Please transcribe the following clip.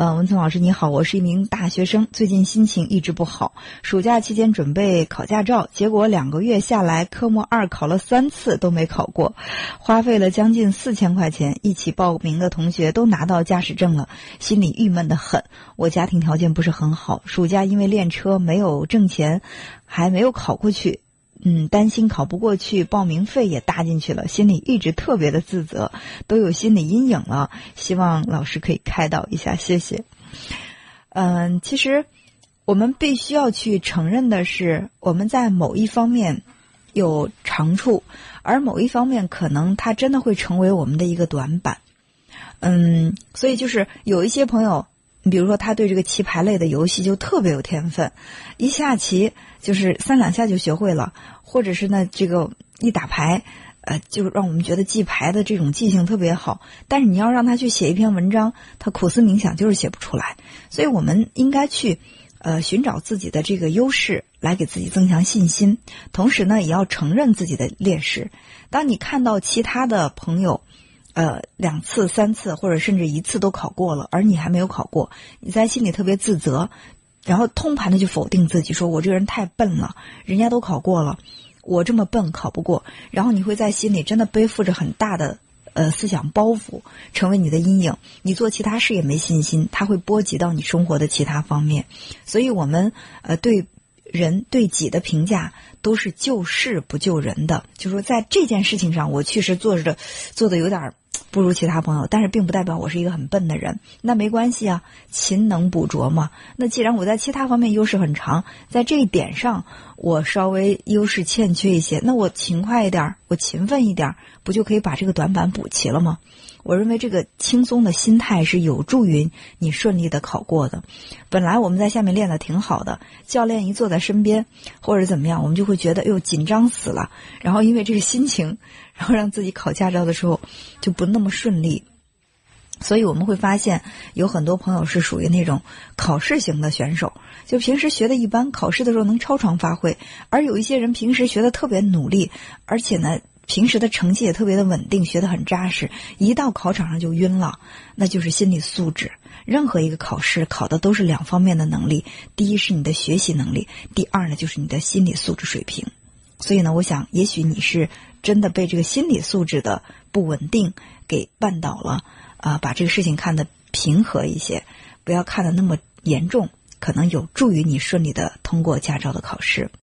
呃，文聪老师你好，我是一名大学生，最近心情一直不好。暑假期间准备考驾照，结果两个月下来，科目二考了三次都没考过，花费了将近四千块钱。一起报名的同学都拿到驾驶证了，心里郁闷的很。我家庭条件不是很好，暑假因为练车没有挣钱，还没有考过去。嗯，担心考不过去，报名费也搭进去了，心里一直特别的自责，都有心理阴影了。希望老师可以开导一下，谢谢。嗯，其实我们必须要去承认的是，我们在某一方面有长处，而某一方面可能它真的会成为我们的一个短板。嗯，所以就是有一些朋友。你比如说，他对这个棋牌类的游戏就特别有天分，一下棋就是三两下就学会了，或者是呢，这个一打牌，呃，就让我们觉得记牌的这种记性特别好。但是你要让他去写一篇文章，他苦思冥想就是写不出来。所以我们应该去，呃，寻找自己的这个优势，来给自己增强信心。同时呢，也要承认自己的劣势。当你看到其他的朋友，呃，两次、三次，或者甚至一次都考过了，而你还没有考过，你在心里特别自责，然后通盘的去否定自己，说我这个人太笨了，人家都考过了，我这么笨考不过，然后你会在心里真的背负着很大的呃思想包袱，成为你的阴影。你做其他事也没信心，它会波及到你生活的其他方面。所以，我们呃对人对己的评价都是救事不救人的，就说在这件事情上，我确实做着做的有点。不如其他朋友，但是并不代表我是一个很笨的人。那没关系啊，勤能补拙嘛。那既然我在其他方面优势很长，在这一点上我稍微优势欠缺一些，那我勤快一点儿，我勤奋一点儿，不就可以把这个短板补齐了吗？我认为这个轻松的心态是有助于你顺利的考过的。本来我们在下面练的挺好的，教练一坐在身边或者怎么样，我们就会觉得哟紧张死了。然后因为这个心情，然后让自己考驾照的时候就不那么顺利。所以我们会发现有很多朋友是属于那种考试型的选手，就平时学的一般，考试的时候能超常发挥；而有一些人平时学的特别努力，而且呢。平时的成绩也特别的稳定，学得很扎实，一到考场上就晕了，那就是心理素质。任何一个考试考的都是两方面的能力，第一是你的学习能力，第二呢就是你的心理素质水平。所以呢，我想也许你是真的被这个心理素质的不稳定给绊倒了啊，把这个事情看得平和一些，不要看得那么严重，可能有助于你顺利的通过驾照的考试。